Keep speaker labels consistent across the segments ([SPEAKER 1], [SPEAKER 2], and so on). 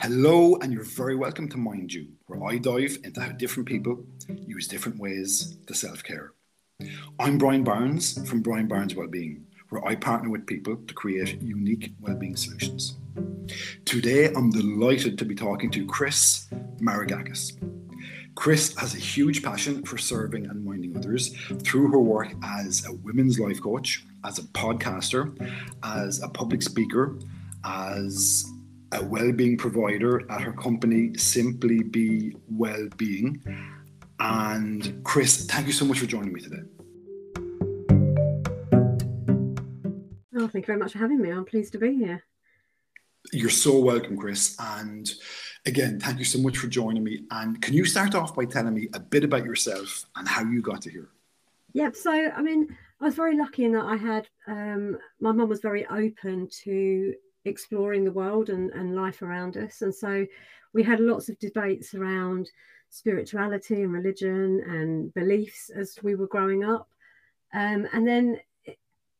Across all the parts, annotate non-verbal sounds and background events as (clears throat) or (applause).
[SPEAKER 1] Hello, and you're very welcome to Mind You, where I dive into how different people use different ways to self care. I'm Brian Barnes from Brian Barnes Wellbeing, where I partner with people to create unique wellbeing solutions. Today, I'm delighted to be talking to Chris Maragkakis. Chris has a huge passion for serving and minding others through her work as a women's life coach, as a podcaster, as a public speaker, as a well-being provider at her company Simply Be Well-being. And Chris, thank you so much for joining me today.
[SPEAKER 2] Oh, thank you very much for having me. I'm pleased to be here.
[SPEAKER 1] You're so welcome, Chris. And again, thank you so much for joining me. And can you start off by telling me a bit about yourself and how you got to here?
[SPEAKER 2] Yep. So, I mean, I was very lucky in that I had um, my mum was very open to exploring the world and, and life around us. And so we had lots of debates around spirituality and religion and beliefs as we were growing up. Um, and then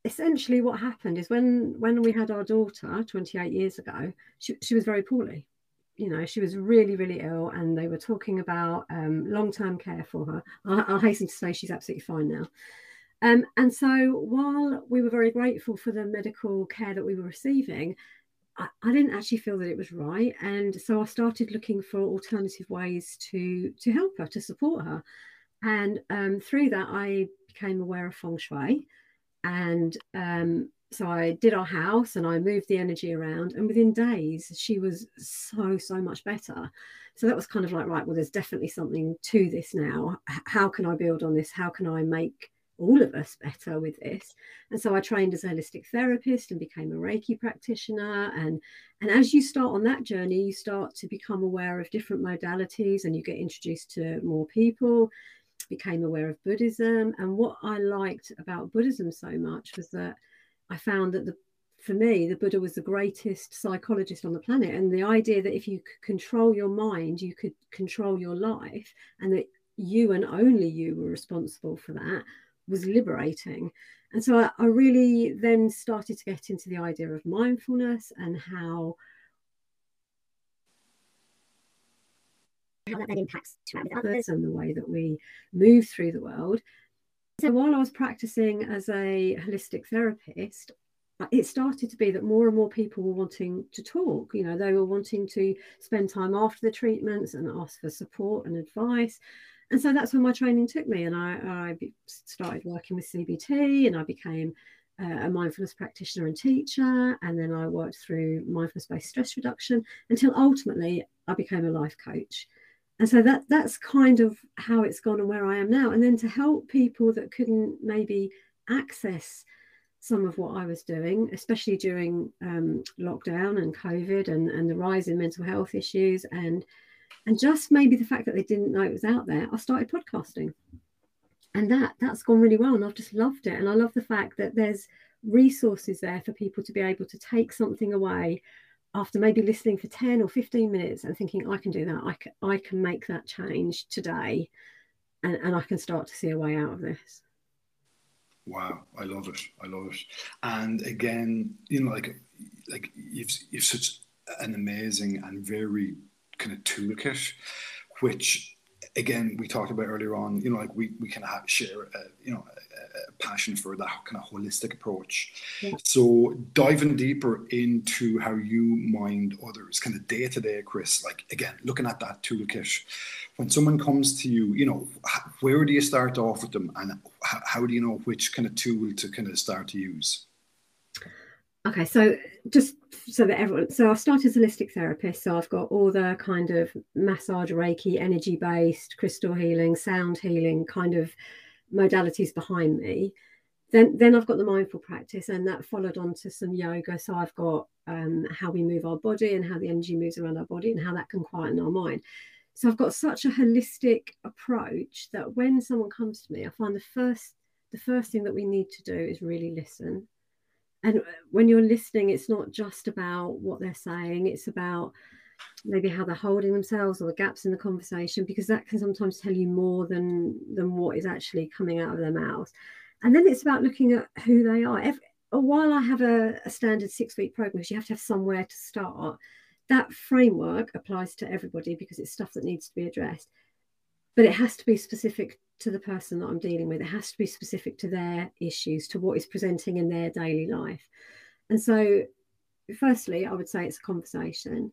[SPEAKER 2] essentially what happened is when when we had our daughter 28 years ago, she, she was very poorly. You know, she was really, really ill, and they were talking about um, long term care for her. I, I'll hasten to say she's absolutely fine now. Um, and so while we were very grateful for the medical care that we were receiving, I, I, didn't actually feel that it was right. And so I started looking for alternative ways to to help her, to support her. And um, through that, I became aware of feng shui. And um, so I did our house and I moved the energy around. And within days, she was so, so much better. So that was kind of like, right, well, there's definitely something to this now. How can I build on this? How can I make all of us better with this. And so I trained as a holistic therapist and became a Reiki practitioner. And, and as you start on that journey, you start to become aware of different modalities and you get introduced to more people, became aware of Buddhism. And what I liked about Buddhism so much was that I found that the for me, the Buddha was the greatest psychologist on the planet. And the idea that if you could control your mind, you could control your life, and that you and only you were responsible for that was liberating. And so I, I really then started to get into the idea of mindfulness and how how that impacts to others and the way that we move through the world. So while I was practicing as a holistic therapist, it started to be that more and more people were wanting to talk. You know, they were wanting to spend time after the treatments and ask for support and advice and so that's where my training took me and I, I started working with cbt and i became a mindfulness practitioner and teacher and then i worked through mindfulness based stress reduction until ultimately i became a life coach. And so that that's kind of how it's gone and where i am now. And then to help people that couldn't maybe access some of what I was doing, especially during um, lockdown and COVID and, and the rise in mental health issues and and just maybe the fact that they didn't know it was out there i started podcasting. And that that's gone really well and i've just loved it. And i love the fact that there's resources there for people to be able to take something away after maybe listening for 10 or 15 minutes and thinking i can do that. I can, I can make that change today and, and i can start to see a way out of this.
[SPEAKER 1] Wow. I love it. I love it. And again you know like like you've you've such an amazing and very kind of toolkit, which again we talked about earlier on. You know, like we we kind of share, a, you know, a, a, passion for that kind of holistic approach. Yeah. So diving deeper into how you mind others, kind of day to day, Chris. Like again, looking at that toolkit. When someone comes to you, you know, where do you start off with them, and how, how do you know which kind of tool to kind of start to use?
[SPEAKER 2] Okay, so just so that everyone, so I started as a holistic therapist, so I've got all the kind of massage, Reiki, energy based, crystal healing, sound healing kind of modalities behind me. Then, then I've got the mindful practice, and that followed on to some yoga. So I've got um, how we move our body and how the energy moves around our body and how that can quieten our mind. So I've got such a holistic approach that when someone comes to me, I find the first the first thing that we need to do is really listen and uh, when you're listening it's not just about what they're saying it's about maybe how they're holding themselves or the gaps in the conversation because that can sometimes tell you more than than what is actually coming out of their mouths and then it's about looking at who they are. Every, uh, while i have a, a standard six week program you have to have somewhere to start. That framework applies to everybody because it's stuff that needs to be addressed. But it has to be specific to the person that I'm dealing with. It has to be specific to their issues, to what is presenting in their daily life. And so, firstly, I would say it's a conversation.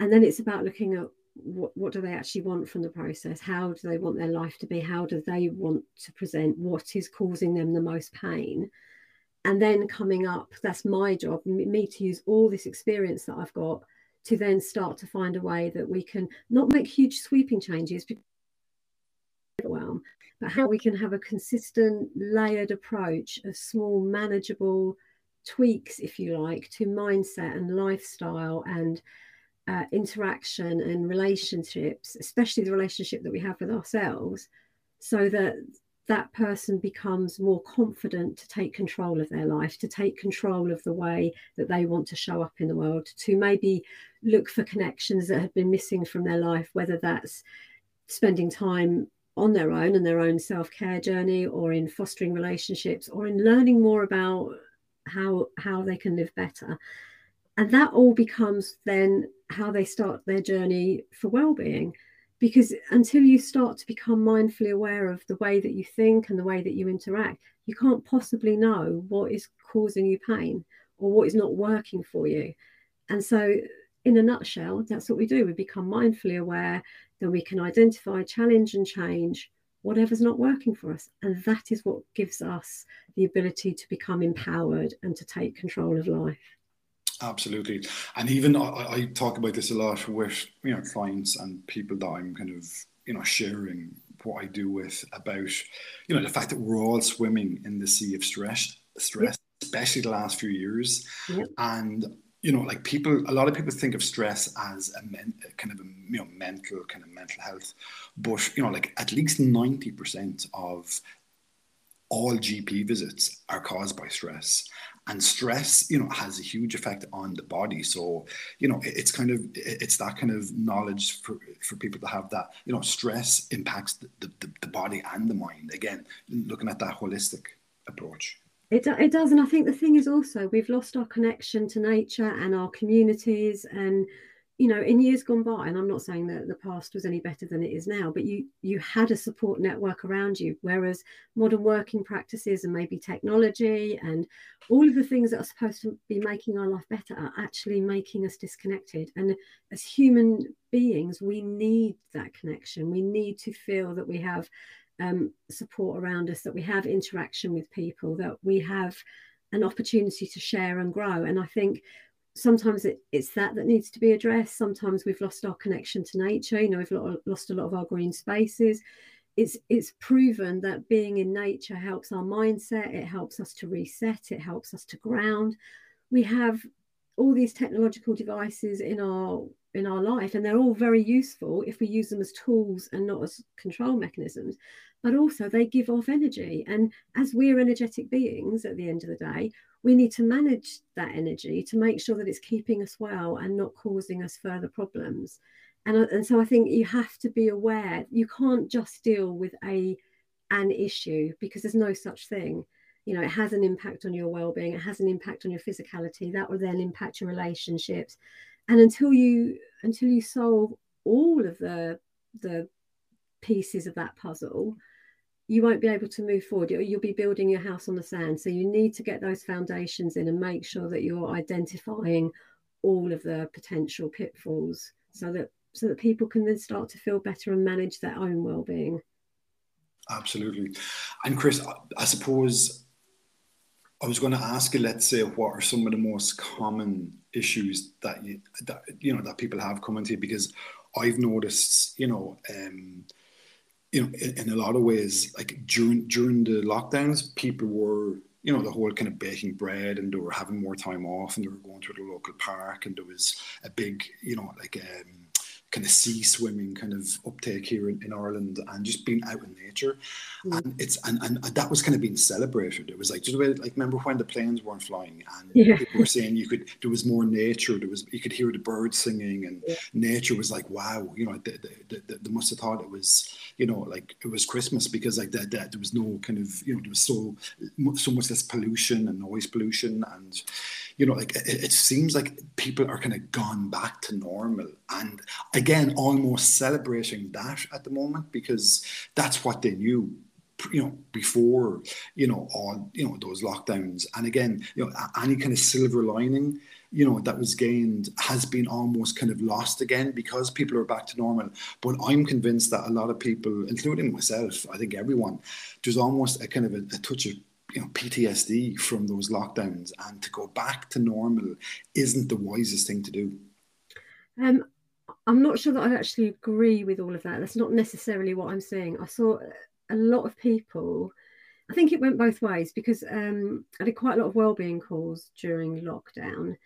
[SPEAKER 2] And then it's about looking at what, what do they actually want from the process? How do they want their life to be? How do they want to present? What is causing them the most pain? And then coming up, that's my job, me to use all this experience that I've got to then start to find a way that we can not make huge sweeping changes overwhelm, but how we can have a consistent, layered approach of small, manageable tweaks, if you like, to mindset and lifestyle and uh, interaction and relationships, especially the relationship that we have with ourselves, so that that person becomes more confident to take control of their life, to take control of the way that they want to show up in the world, to maybe look for connections that have been missing from their life, whether that's spending time on their own and their own self-care journey or in fostering relationships or in learning more about how how they can live better. And that all becomes then how they start their journey for well-being. Because until you start to become mindfully aware of the way that you think and the way that you interact you can't possibly know what is causing you pain or what is not working for you. And so in a nutshell that's what we do. We become mindfully aware then we can identify, challenge, and change whatever's not working for us. And that is what gives us the ability to become empowered and to take control of life.
[SPEAKER 1] Absolutely. And even I, I talk about this a lot with you know clients and people that I'm kind of you know sharing what I do with about you know the fact that we're all swimming in the sea of stress stress especially the last few years and you know, like people, a lot of people think of stress as a, men, kind of a you know mental kind of mental health, but you know, like at least ninety percent of all GP visits are caused by stress, and stress, you know, has a huge effect on the body. So, you know, it's kind of it's that kind of knowledge for for people to have that. You know, stress impacts the, the, the body and the mind. Again, looking at that holistic approach.
[SPEAKER 2] It, it does. And I think the thing is also we've lost our connection to nature and our communities. And, you know, in years gone by, and I'm not saying that the past was any better than it is now, but you you had a support network around you. Whereas modern working practices and maybe technology and all of the things that are supposed to be making our life better are actually making us disconnected. And as human beings, we need that connection. We need to feel that we have um, support around us, that we have interaction with people, that we have an opportunity to share and grow. And I think sometimes it, it's that that needs to be addressed. Sometimes we've lost our connection to nature. You know, we've lost a lot of our green spaces. It's it's proven that being in nature helps our mindset. It helps us to reset. It helps us to ground. We have all these technological devices in our in our life and they're all very useful if we use them as tools and not as control mechanisms but also they give off energy. And as we're energetic beings at the end of the day we need to manage that energy to make sure that it's keeping us well and not causing us further problems. And, and so i think you have to be aware you can't just deal with a an issue because there's no such thing you know it has an impact on your well-being it has an impact on your physicality that will then impact your relationships. And until you until you solve all of the the pieces of that puzzle you won't be able to move forward. You'll be building your house on the sand. So you need to get those foundations in and make sure that you're identifying all of the potential pitfalls so that so that people can then start to feel better and manage their own well-being.
[SPEAKER 1] Absolutely. And chris i suppose I was going to ask you, let's say, what are some of the most common issues that you that you know that people have coming to you? Because I've noticed, you know, um, you know, in, in, a lot of ways, like during during the lockdowns, people were, you know, the whole kind of baking bread, and they were having more time off, and they were going to the local park, and there was a big, you know, like um, kind of sea swimming kind of uptake here in, in Ireland and just being out in nature. Mm. And it's and, and that was kind of being celebrated. It was like just like remember when the planes weren't flying and yeah. people were saying you could there was more nature, there was you could hear the birds singing and yeah. nature was like wow, you know, they, they, they, they, must have thought it was, you know, like it was Christmas because like that, that there was no kind of, you know, there was so so much less pollution and noise pollution and you know, like it, it seems like people are kind of gone back to normal. And again, almost celebrating that at the moment because that's what they knew you know before you know all you know those lockdowns and again you know any kind of silver lining you know that was gained has been almost kind of lost again because people are back to normal but i'm convinced that a lot of people including myself i think everyone there's almost a kind of a, a touch of you know PTSD from those lockdowns, and to go back to normal isn't the wisest thing to do.
[SPEAKER 2] Um, I'm not sure that I actually agree with all of that. That's not necessarily what I'm saying. I saw a lot of people. I think it went both ways because um, I did quite a lot of well-being calls during lockdown,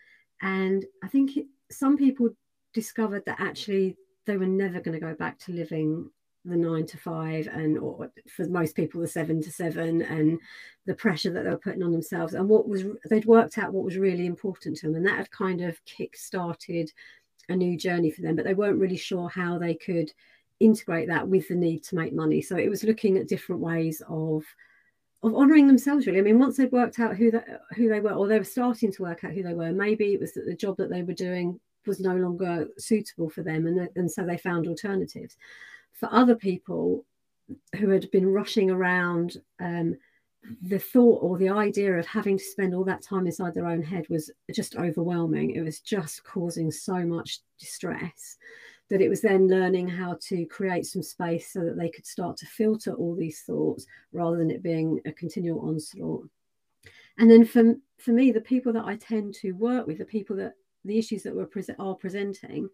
[SPEAKER 2] and I think it, some people discovered that actually they were never going to go back to living the nine to five and or for most people the seven to seven and the pressure that they were putting on themselves. And what was they'd worked out what was really important to them and that had kind of kick started a new journey for them but they weren't really sure how they could integrate that with the need to make money. So it was looking at different ways of of honoring themselves really. I mean once they'd worked out who that who they were or they were starting to work out who they were maybe it was that the job that they were doing was no longer suitable for them and, and so they found alternatives for other people who had been rushing around, um, the thought or the idea of having to spend all that time inside their own head was just overwhelming. It was just causing so much distress that it was then learning how to create some space so that they could start to filter all these thoughts rather than it being a continual onslaught. And then for, for me, the people that I tend to work with, the people that the issues that we're pre- are presenting,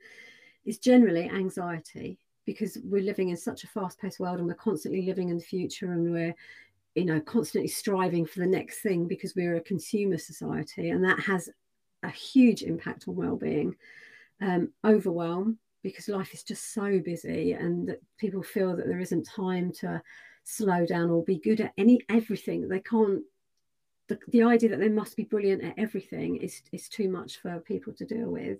[SPEAKER 2] is generally anxiety because we're living in such a fast-paced world and we're constantly living in the future and we're you know constantly striving for the next thing because we're a consumer society and that has a huge impact on well-being. Um, overwhelm because life is just so busy and people feel that there isn't time to slow down or be good at any everything. They can't the, the idea that they must be brilliant at everything is is too much for people to deal with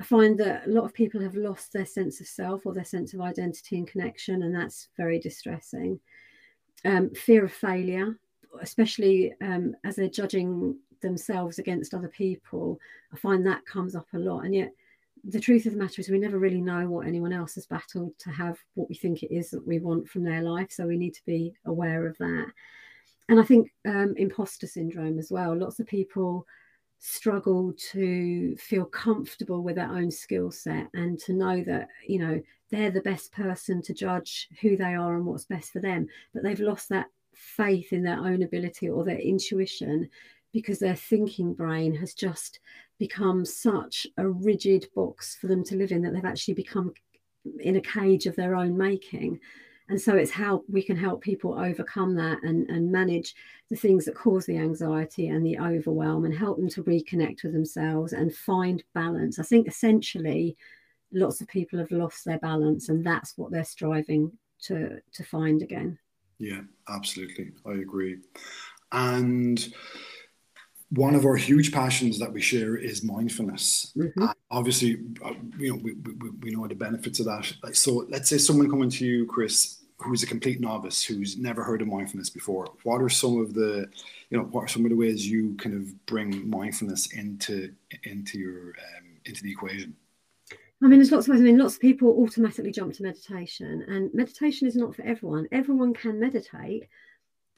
[SPEAKER 2] I find that a lot of people have lost their sense of self or their sense of identity and connection, and that's very distressing. Um, fear of failure, especially um, as they're judging themselves against other people, I find that comes up a lot. And yet, the truth of the matter is, we never really know what anyone else has battled to have what we think it is that we want from their life. So we need to be aware of that. And I think um, imposter syndrome as well. Lots of people struggle to feel comfortable with their own skill set and to know that you know they're the best person to judge who they are and what's best for them but they've lost that faith in their own ability or their intuition because their thinking brain has just become such a rigid box for them to live in that they've actually become in a cage of their own making and so it's how we can help people overcome that and, and manage the things that cause the anxiety and the overwhelm and help them to reconnect with themselves and find balance. I think essentially lots of people have lost their balance and that's what they're striving to to find again.
[SPEAKER 1] Yeah, absolutely. I agree. And one of our huge passions that we share is mindfulness. Mm-hmm. obviously, uh, you know, we, we, we know the benefits of that. So let's say someone coming to you, Chris, who's a complete novice, who's never heard of mindfulness before. What are some of the, you know, what are some of the ways you kind of bring mindfulness into into your um, into the equation?
[SPEAKER 2] I mean, there's lots of ways. I mean, lots of people automatically jump to meditation, and meditation is not for everyone. Everyone can meditate,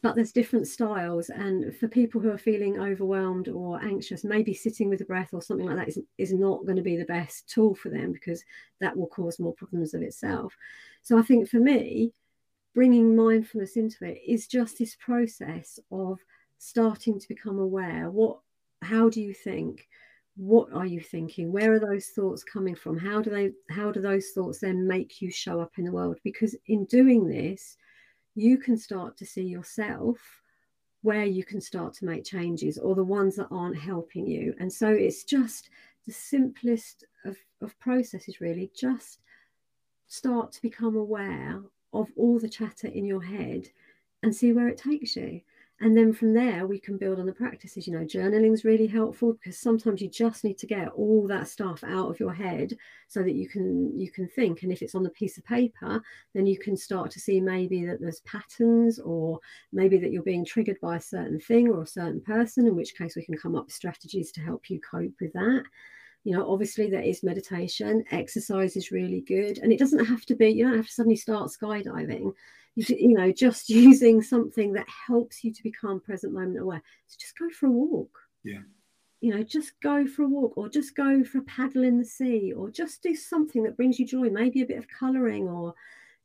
[SPEAKER 2] but there's different styles and for people who are feeling overwhelmed or anxious maybe sitting with the breath or something like that is, is not going to be the best tool for them because that will cause more problems of itself so i think for me bringing mindfulness into it is just this process of starting to become aware. What how do you think? What are you thinking? Where are those thoughts coming from? How do they how do those thoughts then make you show up in the world? Because in doing this you can start to see yourself where you can start to make changes or the ones that aren't helping you. And so it's just the simplest of, of processes, really, just start to become aware of all the chatter in your head and see where it takes you. And then from there we can build on the practices. You know journaling is really helpful because sometimes you just need to get all that stuff out of your head so that you can you can think. And if it's on a piece of paper then you can start to see maybe that there's patterns or maybe that you're being triggered by a certain thing or a certain person in which case we can come up with strategies to help you cope with that you know obviously there is meditation exercise is really good and it doesn't have to be you don't have to suddenly start skydiving. You know just (laughs) using something that helps you to become present moment aware. So just go for a walk.
[SPEAKER 1] Yeah.
[SPEAKER 2] You know just go for a walk or just go for a paddle in the sea or just do something that brings you joy maybe a bit of coloring or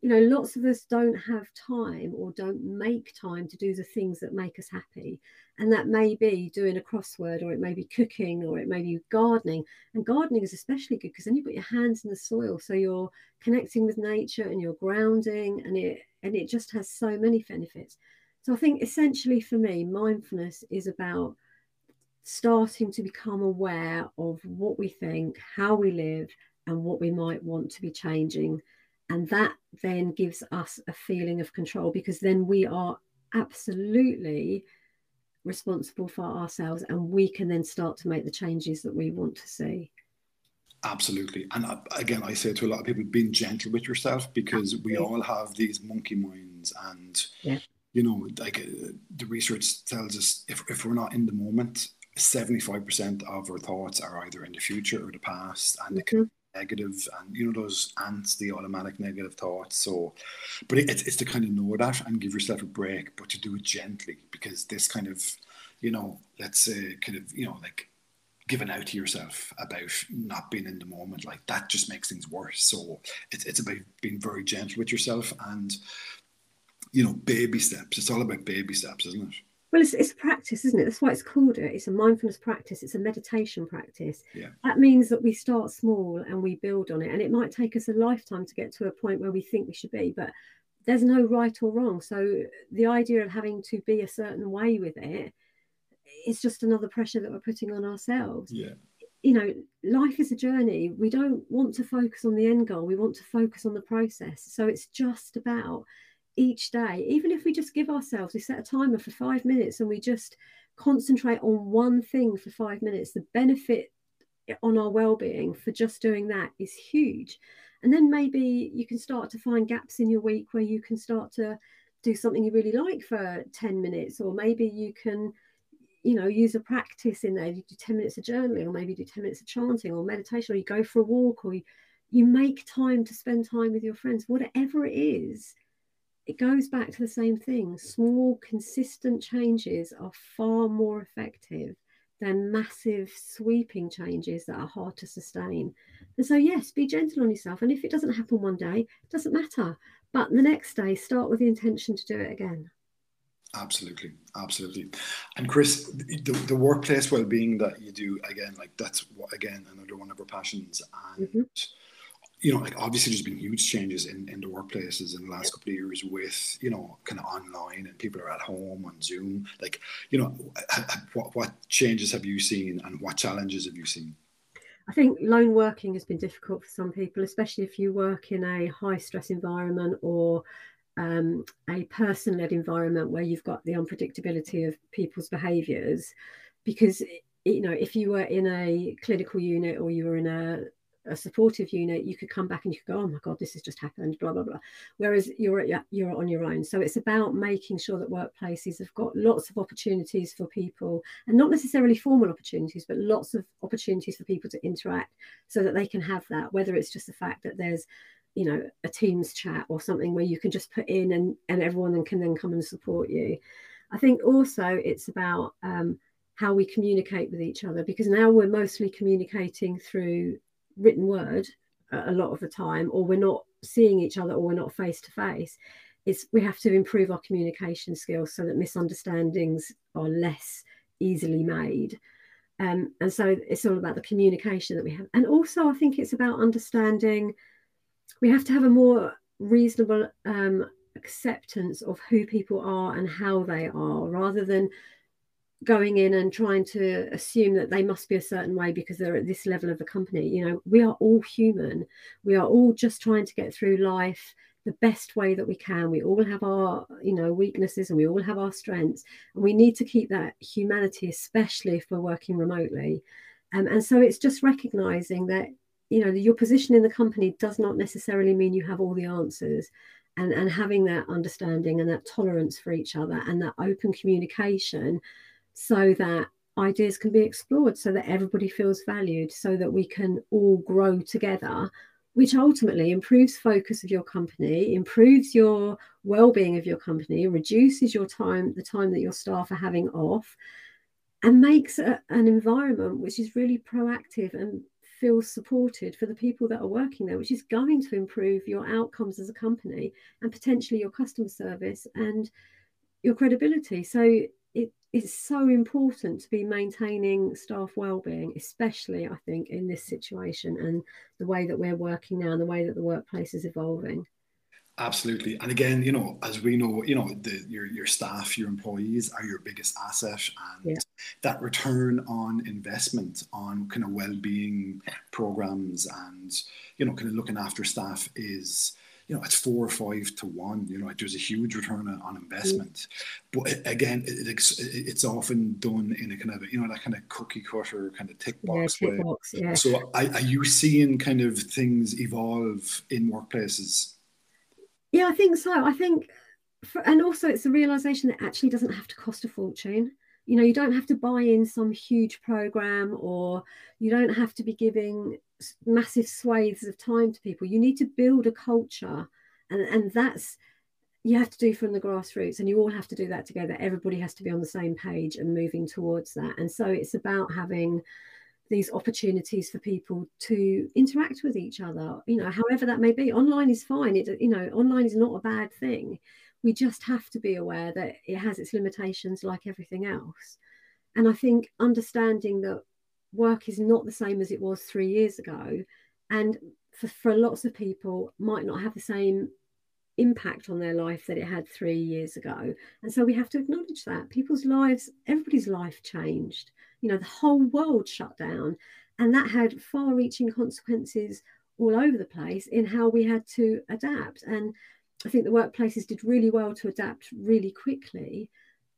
[SPEAKER 2] you know lots of us don't have time or don't make time to do the things that make us happy and that may be doing a crossword or it may be cooking or it may be gardening and gardening is especially good because then you've got your hands in the soil so you're connecting with nature and you're grounding and it and it just has so many benefits. So I think essentially for me, mindfulness is about starting to become aware of what we think, how we live, and what we might want to be changing. And that then gives us a feeling of control because then we are absolutely responsible for ourselves and we can then start to make the changes that we want to see.
[SPEAKER 1] Absolutely. And uh, again, I say to a lot of people, being gentle with yourself because we all have these monkey minds. And,
[SPEAKER 2] yeah.
[SPEAKER 1] you know, like uh, the research tells us if, if we're not in the moment, 75% of our thoughts are either in the future or the past. And mm-hmm. Negative and you know those ants the automatic negative thoughts so but it, it's, it's to kind of know that and give yourself a break but to do it gently because this kind of you know let's say kind of you know like giving out to yourself about not being in the moment like that just makes things worse. So it's, it's about being very gentle with yourself and you know baby steps. It's all about baby steps isn't it
[SPEAKER 2] well it's, it's a practice isn't it that's why it's called it it's a mindfulness practice it's a meditation practice
[SPEAKER 1] yeah.
[SPEAKER 2] that means that we start small and we build on it and it might take us a lifetime to get to a point where we think we should be but there's no right or wrong so the idea of having to be a certain way with it it's just another pressure that we're putting on ourselves.
[SPEAKER 1] Yeah.
[SPEAKER 2] You know, life is a journey. We don't want to focus on the end goal. We want to focus on the process. So it's just about each day, even if we just give ourselves, we set a timer for five minutes and we just concentrate on one thing for five minutes, the benefit on our well-being for just doing that is huge. And then maybe you can start to find gaps in your week where you can start to do something you really like for 10 minutes, or maybe you can you know, use a practice in there. You do 10 minutes of journaling, or maybe do 10 minutes of chanting or meditation, or you go for a walk, or you, you make time to spend time with your friends, whatever it is, it goes back to the same thing. Small, consistent changes are far more effective than massive, sweeping changes that are hard to sustain. And so, yes, be gentle on yourself. And if it doesn't happen one day, it doesn't matter. But the next day, start with the intention to do it again.
[SPEAKER 1] Absolutely, absolutely. And Chris, the, the workplace well-being that you do again, like that's again another one of our passions. And mm-hmm. You know, like obviously there's been huge changes in, in the workplaces in the last couple of years with you know kind of online and people are at home on Zoom. Like you know, what what changes have you seen and what challenges have you seen?
[SPEAKER 2] I think lone working has been difficult for some people, especially if you work in a high stress environment or um, a person led environment where you've got the unpredictability of people's behaviors. Because, you know, if you were in a clinical unit or you were in a, a supportive unit, you could come back and you could go, oh my God, this has just happened, blah, blah, blah. Whereas you're, you're on your own. So it's about making sure that workplaces have got lots of opportunities for people and not necessarily formal opportunities, but lots of opportunities for people to interact so that they can have that, whether it's just the fact that there's you know a teams chat or something where you can just put in and and everyone can then come and support you i think also it's about um, how we communicate with each other because now we're mostly communicating through written word a lot of the time or we're not seeing each other or we're not face to face it's we have to improve our communication skills so that misunderstandings are less easily made. Um, and so it's all about the communication that we have. And also i think it's about understanding we have to have a more reasonable um, acceptance of who people are and how they are rather than going in and trying to assume that they must be a certain way because they're at this level of the company. You know, we are all human. We are all just trying to get through life the best way that we can. We all have our, you know, weaknesses and we all have our strengths. And we need to keep that humanity, especially if we're working remotely. Um, and so it's just recognizing that, you know, your position in the company does not necessarily mean you have all the answers. And, and having that understanding and that tolerance for each other and that open communication so that ideas can be explored so that everybody feels valued so that we can all grow together which ultimately improves focus of your company improves your well-being of your company reduces your time the time that your staff are having off and makes a, an environment which is really proactive and feels supported for the people that are working there which is going to improve your outcomes as a company and potentially your customer service and your credibility. So it's so important to be maintaining staff well-being especially i think in this situation and the way that we're working now and the way that the workplace is evolving
[SPEAKER 1] absolutely and again you know as we know you know the, your your staff your employees are your biggest asset and yeah. that return on investment on kind of well-being programs and you know kind of looking after staff is you know, it's four or five to one. You know, there's a huge return on investment. Mm. But again, it, it's it's often done in a kind of you know that kind of cookie cutter kind of tick box yeah, way. Box, yeah. So, are, are you seeing kind of things evolve in workplaces?
[SPEAKER 2] Yeah, I think so. I think, for, and also it's the realization that actually doesn't have to cost a fortune you know you don't have to buy in some huge program or you don't have to be giving massive swathes of time to people. You need to build a culture and and that's you have to do from the grassroots and you all have to do that together. Everybody has to be on the same page and moving towards that. And so it's about having these opportunities for people to interact with each other you know however that may be. Online is fine. It you know online is not a bad thing we just have to be aware that it has its limitations like everything else. And I think understanding that work is not the same as it was three years ago, and for, for lots of people, might not have the same impact on their life that it had three years ago. And so we have to acknowledge that people's lives, everybody's life changed. You know, the whole world shut down, and that had far reaching consequences all over the place in how we had to adapt. And I think the workplaces did really well to adapt really quickly,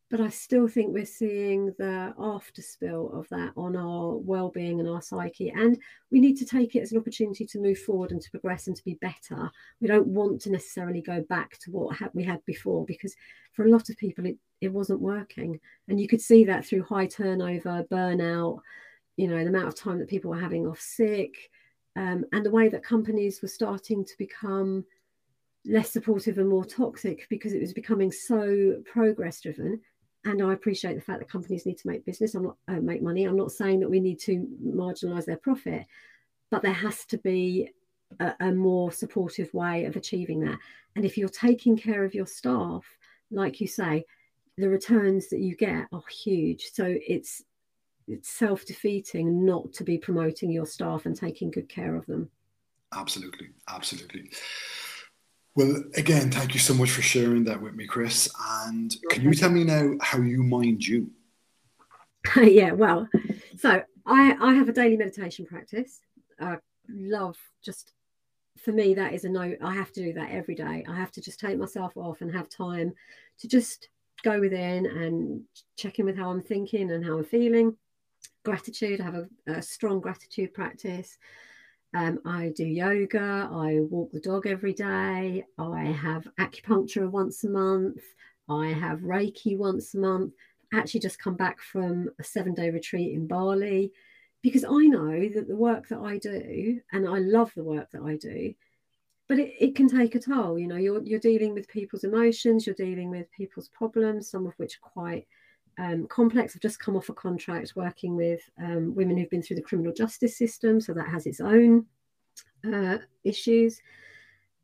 [SPEAKER 2] but I still think we're seeing the after spill of that on our well-being and our psyche, and we need to take it as an opportunity to move forward and to progress and to be better. We don't want to necessarily go back to what we had before because for a lot of people it, it wasn't working, and you could see that through high turnover, burnout, you know, the amount of time that people were having off sick. Um, and the way that companies were starting to become less supportive and more toxic because it was becoming so progress driven and I appreciate the fact that companies need to make business. I'm not uh, make money. I'm not saying that we need to marginalize their profit, but there has to be a, a, more supportive way of achieving that. And if you're taking care of your staff, like you say, the returns that you get are huge. So it's it's self defeating not to be promoting your staff and taking good care of them.
[SPEAKER 1] Absolutely, absolutely. Well, again, thank you so much for sharing that with me, Chris. And can you tell me now how you mind you? (laughs)
[SPEAKER 2] yeah, well, so I, I have a daily meditation practice. I love just for me that is a no i have to do that every day i have to just take myself off and have time to just go within and check in with how i'm thinking and how i'm feeling gratitude i have a, a strong gratitude practice um, I do yoga, I walk the dog every day, I have acupuncture once a month, I have Reiki once a month. Actually, just come back from a seven day retreat in Bali because I know that the work that I do, and I love the work that I do, but it, it can take a toll. You know, you're, you're dealing with people's emotions, you're dealing with people's problems, some of which are quite um, complex. I've just come off a contract working with um, women who've been through the criminal justice system, so that has its own uh, issues.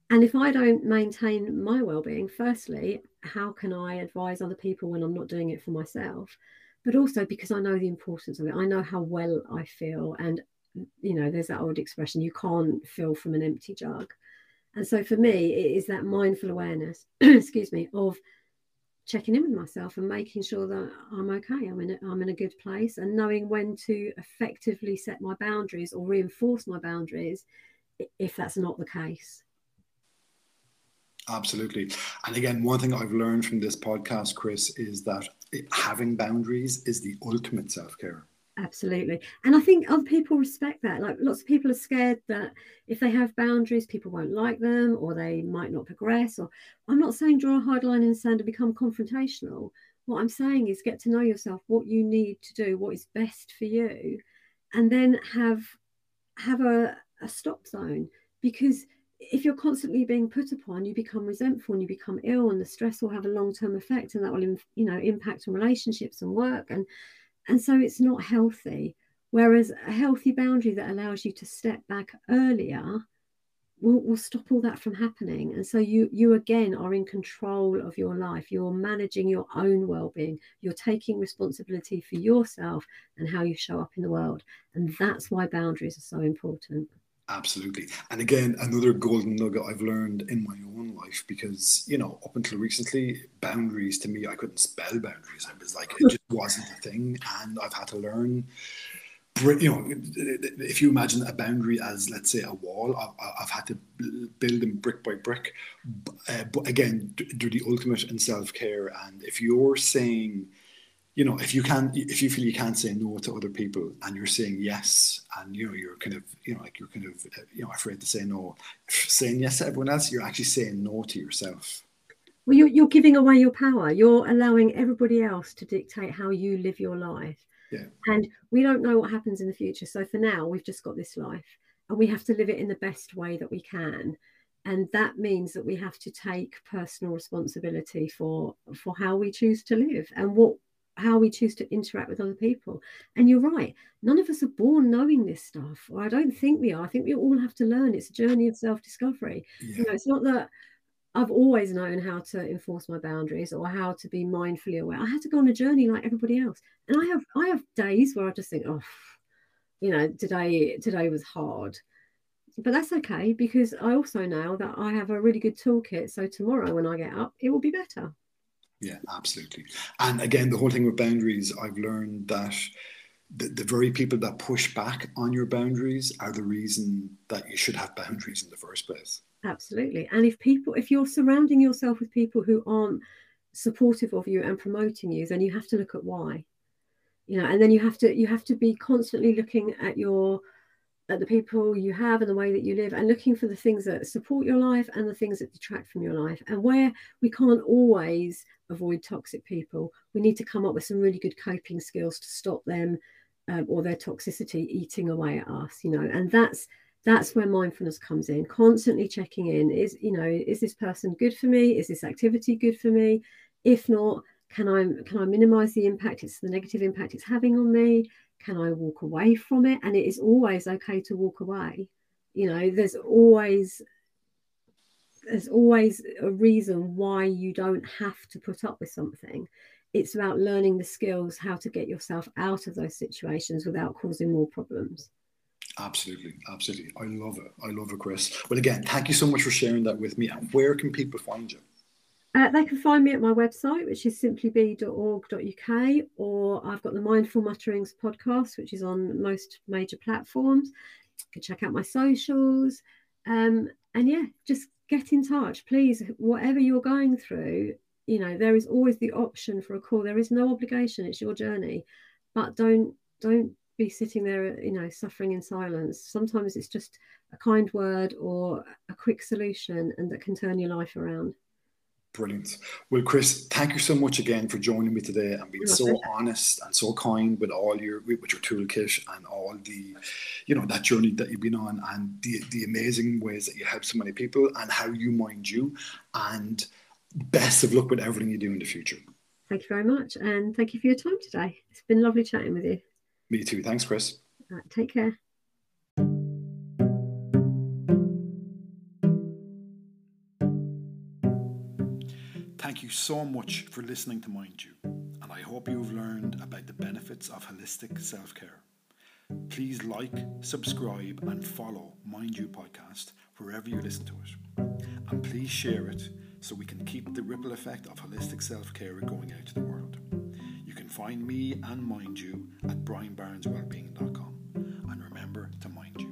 [SPEAKER 2] And if I don't maintain my well-being, firstly, how can I advise other people when I'm not doing it for myself? But also because I know the importance of it. I know how well I feel, and you know, there's that old expression: you can't fill from an empty jug. And so for me, it is that mindful awareness, (clears throat) excuse me, of checking in with myself and making sure that I'm okay. I'm in a, I'm in a good place and knowing when to effectively set my boundaries or reinforce my boundaries if that's not the case.
[SPEAKER 1] Absolutely. And again, one thing I've learned from this podcast, Chris, is that having boundaries is the ultimate self care.
[SPEAKER 2] Absolutely. And I think other people respect that. Like lots of people are scared that if they have boundaries, people won't like them or they might not progress. Or I'm not saying draw a hard line in the sand and become confrontational. What I'm saying is get to know yourself, what you need to do, what is best for you, and then have have a, a stop zone. Because if you're constantly being put upon, you become resentful and you become ill, and the stress will have a long term effect, and that will, you know, impact on relationships and work. And and so it's not healthy. Whereas a healthy boundary that allows you to step back earlier will, will stop all that from happening. And so you you again are in control of your life. You're managing your own well-being. You're taking responsibility for yourself and how you show up in the world. And that's why boundaries are so important.
[SPEAKER 1] Absolutely. And again, another golden nugget I've learned in my own life because, you know, up until recently, boundaries to me, I couldn't spell boundaries. I was like, it just (laughs) wasn't a thing. And I've had to learn, you know, if you imagine a boundary as, let's say, a wall, I've, I've had to build them brick by brick. Uh, but again, do the ultimate in self care. And if you're saying, you know, if you can, if you feel you can't say no to other people, and you're saying yes, and you know you're kind of, you know, like you're kind of, you know, afraid to say no, (laughs) saying yes to everyone else, you're actually saying no to yourself.
[SPEAKER 2] Well, you're you're giving away your power. You're allowing everybody else to dictate how you live your life.
[SPEAKER 1] Yeah.
[SPEAKER 2] And we don't know what happens in the future. So for now, we've just got this life, and we have to live it in the best way that we can and that means that we have to take personal responsibility for for how we choose to live and what how we choose to interact with other people. And you're right, none of us are born knowing this stuff, or I don't think we are. I think we all have to learn. It's a journey of self discovery. Yeah. You know, it's not that I've always known how to enforce my boundaries or how to be mindfully aware. I had to go on a journey like everybody else. And I have I have days where I just think, oh, you know, today today was hard. But that's okay because I also know that I have a really good toolkit. So tomorrow when I get up, it will be better.
[SPEAKER 1] Yeah, absolutely. And again, the whole thing with boundaries, I've learned that the, the very people that push back on your boundaries are the reason that you should have boundaries in the first place.
[SPEAKER 2] Absolutely. And if people, if you're surrounding yourself with people who aren't supportive of you and promoting you, then you have to look at why. You know, and then you have to you have to be constantly looking at your at the people you have and the way that you live and looking for the things that support your life and the things that detract from your life. And where we can't always avoid toxic people we need to come up with some really good coping skills to stop them um, or their toxicity eating away at us you know. And that's that's where mindfulness comes in. Constantly checking in. Is you know is this person good for me? Is this activity good for me? If not can i can i minimize the impact? It's the negative impact it's having on me can I walk away from it? And it is always okay to walk away. You know, there's always there's always a reason why you don't have to put up with something. It's about learning the skills how to get yourself out of those situations without causing more problems.
[SPEAKER 1] Absolutely, absolutely. I love it. I love it, Chris. Well, again, thank you so much for sharing that with me. And where can people find you?
[SPEAKER 2] Uh, they can find me at my website, which is simplybe.org.uk, or I've got the Mindful Mutterings podcast, which is on most major platforms. You can check out my socials. Um, and yeah, just get in touch, please. Whatever you're going through, you know, there is always the option for a call. There is no obligation. It's your journey, but don't don't be sitting there, you know, suffering in silence. Sometimes it's just a kind word or a quick solution, and that can turn your life around.
[SPEAKER 1] Brilliant. Well, Chris, thank you so much again for joining me today and being so honest and so kind with all your with your toolkit and all the, you know, that journey that you've been on and the the amazing ways that you help so many people and how you mind you. And best of luck with everything you do in the future.
[SPEAKER 2] Thank you very much, and thank you for your time today. It's been lovely chatting with you.
[SPEAKER 1] Me too. Thanks, Chris.
[SPEAKER 2] Right, take care.
[SPEAKER 1] So much for listening to Mind You, and I hope you've learned about the benefits of holistic self care. Please like, subscribe, and follow Mind You podcast wherever you listen to it. And please share it so we can keep the ripple effect of holistic self care going out to the world. You can find me and Mind You at brianbarneswellbeing.com and remember to mind you.